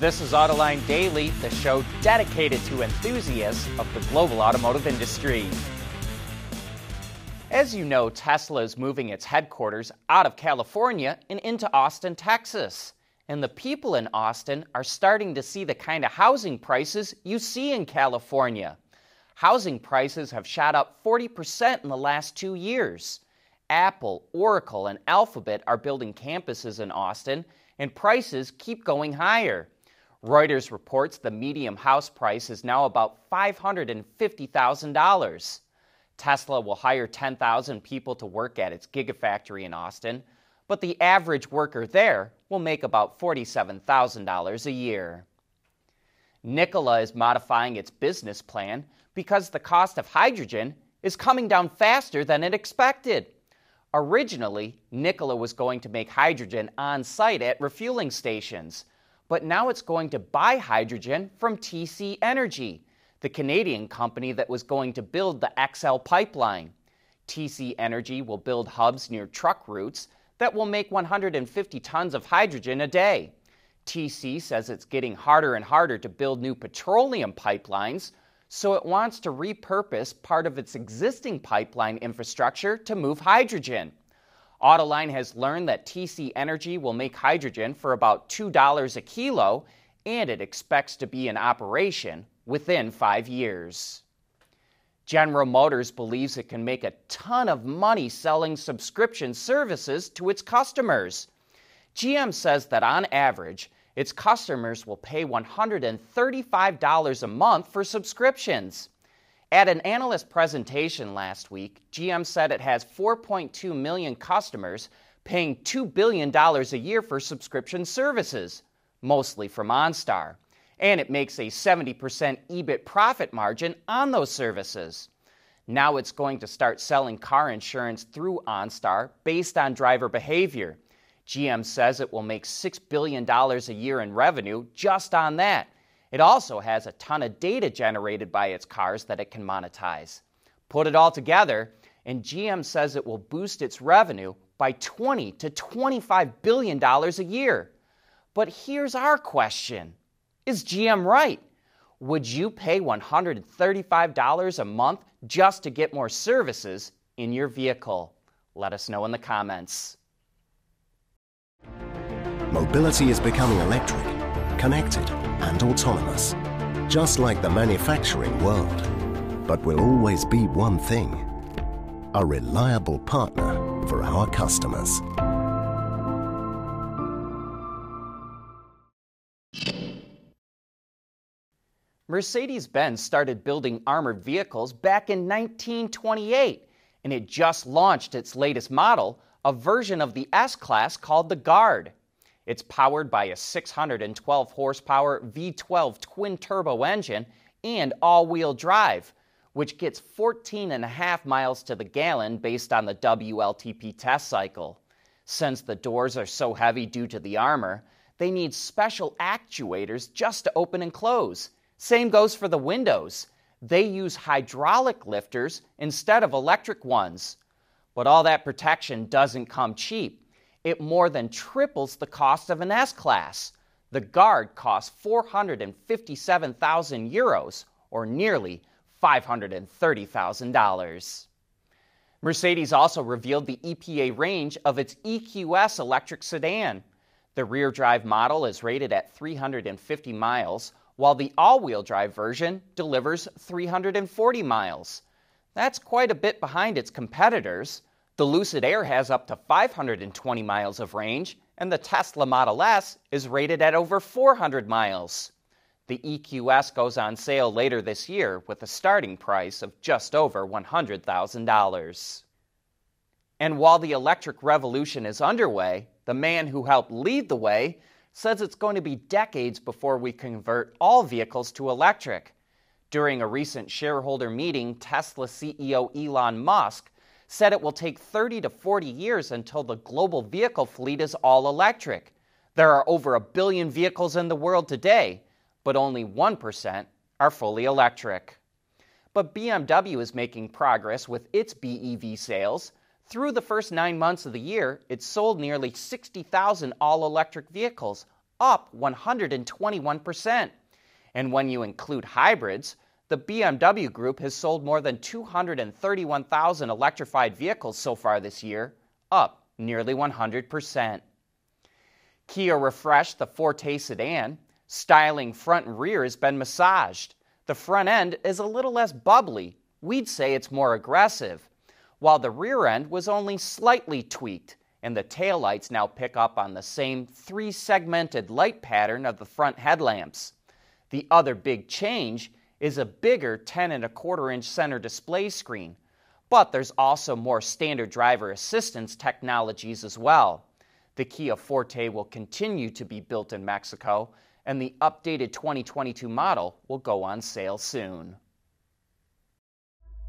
This is Autoline Daily, the show dedicated to enthusiasts of the global automotive industry. As you know, Tesla is moving its headquarters out of California and into Austin, Texas. And the people in Austin are starting to see the kind of housing prices you see in California. Housing prices have shot up 40% in the last two years. Apple, Oracle, and Alphabet are building campuses in Austin, and prices keep going higher. Reuters reports the medium house price is now about $550,000. Tesla will hire 10,000 people to work at its Gigafactory in Austin, but the average worker there will make about $47,000 a year. Nikola is modifying its business plan because the cost of hydrogen is coming down faster than it expected. Originally, Nikola was going to make hydrogen on site at refueling stations, but now it's going to buy hydrogen from TC Energy, the Canadian company that was going to build the XL pipeline. TC Energy will build hubs near truck routes that will make 150 tons of hydrogen a day. TC says it's getting harder and harder to build new petroleum pipelines, so it wants to repurpose part of its existing pipeline infrastructure to move hydrogen. Autoline has learned that TC Energy will make hydrogen for about $2 a kilo, and it expects to be in operation within five years. General Motors believes it can make a ton of money selling subscription services to its customers. GM says that on average, its customers will pay $135 a month for subscriptions. At an analyst presentation last week, GM said it has 4.2 million customers paying $2 billion a year for subscription services, mostly from OnStar. And it makes a 70% EBIT profit margin on those services. Now it's going to start selling car insurance through OnStar based on driver behavior. GM says it will make $6 billion a year in revenue just on that. It also has a ton of data generated by its cars that it can monetize. Put it all together, and GM says it will boost its revenue by 20 to 25 billion dollars a year. But here's our question. Is GM right? Would you pay $135 a month just to get more services in your vehicle? Let us know in the comments. Mobility is becoming electric, connected, and autonomous, just like the manufacturing world. But will always be one thing a reliable partner for our customers. Mercedes Benz started building armored vehicles back in 1928, and it just launched its latest model, a version of the S Class called the Guard. It's powered by a 612 horsepower V12 twin turbo engine and all wheel drive, which gets 14 and a half miles to the gallon based on the WLTP test cycle. Since the doors are so heavy due to the armor, they need special actuators just to open and close. Same goes for the windows. They use hydraulic lifters instead of electric ones. But all that protection doesn't come cheap it more than triples the cost of an S Class. The Guard costs 457,000 euros, or nearly $530,000. Mercedes also revealed the EPA range of its EQS electric sedan. The rear drive model is rated at 350 miles, while the all wheel drive version delivers 340 miles. That's quite a bit behind its competitors. The Lucid Air has up to 520 miles of range, and the Tesla Model S is rated at over 400 miles. The EQS goes on sale later this year with a starting price of just over $100,000. And while the electric revolution is underway, the man who helped lead the way says it's going to be decades before we convert all vehicles to electric. During a recent shareholder meeting, Tesla CEO Elon Musk said it will take 30 to 40 years until the global vehicle fleet is all electric. There are over a billion vehicles in the world today, but only 1% are fully electric. But BMW is making progress with its BEV sales. Through the first nine months of the year, it sold nearly 60,000 all electric vehicles, up 121%. And when you include hybrids, the BMW Group has sold more than 231,000 electrified vehicles so far this year, up nearly 100%. Kia refreshed the Forte sedan. Styling front and rear has been massaged. The front end is a little less bubbly. We'd say it's more aggressive. While the rear end was only slightly tweaked, and the taillights now pick up on the same three segmented light pattern of the front headlamps. The other big change is a bigger 10 and a quarter inch center display screen, but there's also more standard driver assistance technologies as well. The Kia Forte will continue to be built in Mexico, and the updated 2022 model will go on sale soon.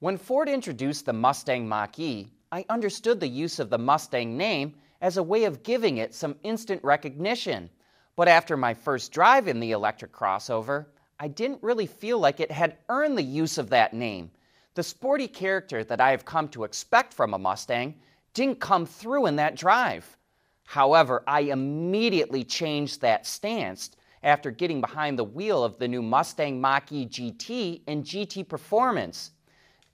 When Ford introduced the Mustang Mach E, I understood the use of the Mustang name as a way of giving it some instant recognition. But after my first drive in the electric crossover, I didn't really feel like it had earned the use of that name. The sporty character that I have come to expect from a Mustang didn't come through in that drive. However, I immediately changed that stance after getting behind the wheel of the new Mustang Mach E GT and GT Performance.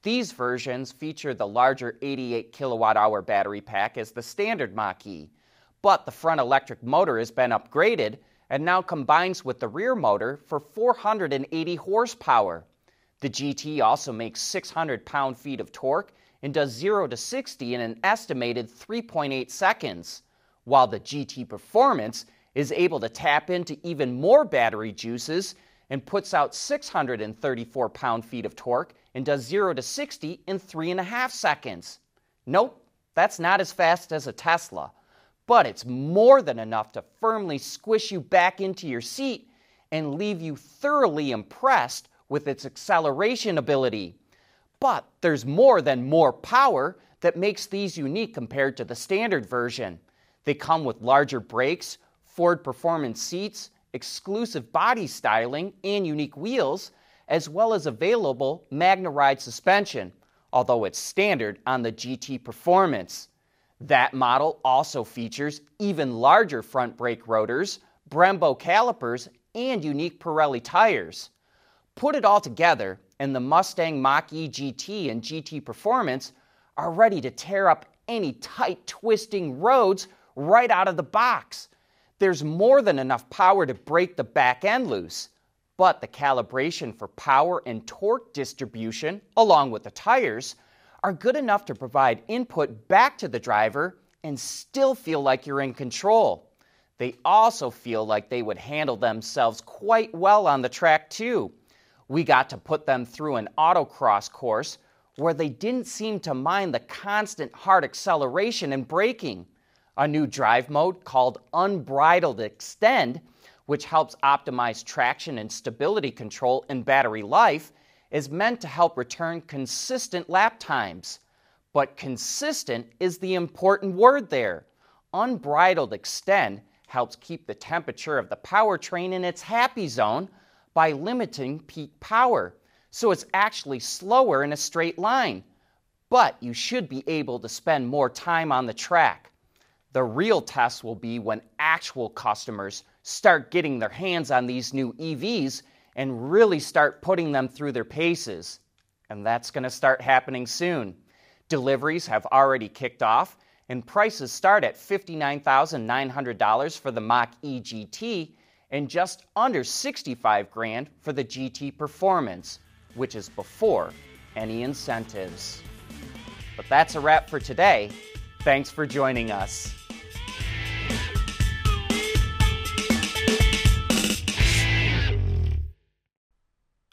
These versions feature the larger 88 kilowatt hour battery pack as the standard Mach E, but the front electric motor has been upgraded and now combines with the rear motor for 480 horsepower. The GT also makes 600 pound feet of torque and does 0 to 60 in an estimated 3.8 seconds, while the GT Performance is able to tap into even more battery juices and puts out 634 pound feet of torque and does 0 to 60 in 3.5 seconds. Nope, that's not as fast as a Tesla, but it's more than enough to firmly squish you back into your seat and leave you thoroughly impressed with its acceleration ability. But there's more than more power that makes these unique compared to the standard version. They come with larger brakes, Ford Performance seats, exclusive body styling, and unique wheels, as well as available MagneRide suspension, although it's standard on the GT Performance. That model also features even larger front brake rotors, Brembo calipers, and unique Pirelli tires. Put it all together, and the Mustang Mach E GT and GT Performance are ready to tear up any tight, twisting roads right out of the box. There's more than enough power to break the back end loose, but the calibration for power and torque distribution, along with the tires, are good enough to provide input back to the driver and still feel like you're in control. They also feel like they would handle themselves quite well on the track, too. We got to put them through an autocross course where they didn't seem to mind the constant hard acceleration and braking a new drive mode called Unbridled Extend, which helps optimize traction and stability control and battery life, is meant to help return consistent lap times. But consistent is the important word there. Unbridled Extend helps keep the temperature of the powertrain in its happy zone by limiting peak power. So it's actually slower in a straight line. But you should be able to spend more time on the track. The real test will be when actual customers start getting their hands on these new EVs and really start putting them through their paces. And that's going to start happening soon. Deliveries have already kicked off, and prices start at $59,900 for the Mach E GT and just under 65 grand for the GT Performance, which is before any incentives. But that's a wrap for today. Thanks for joining us.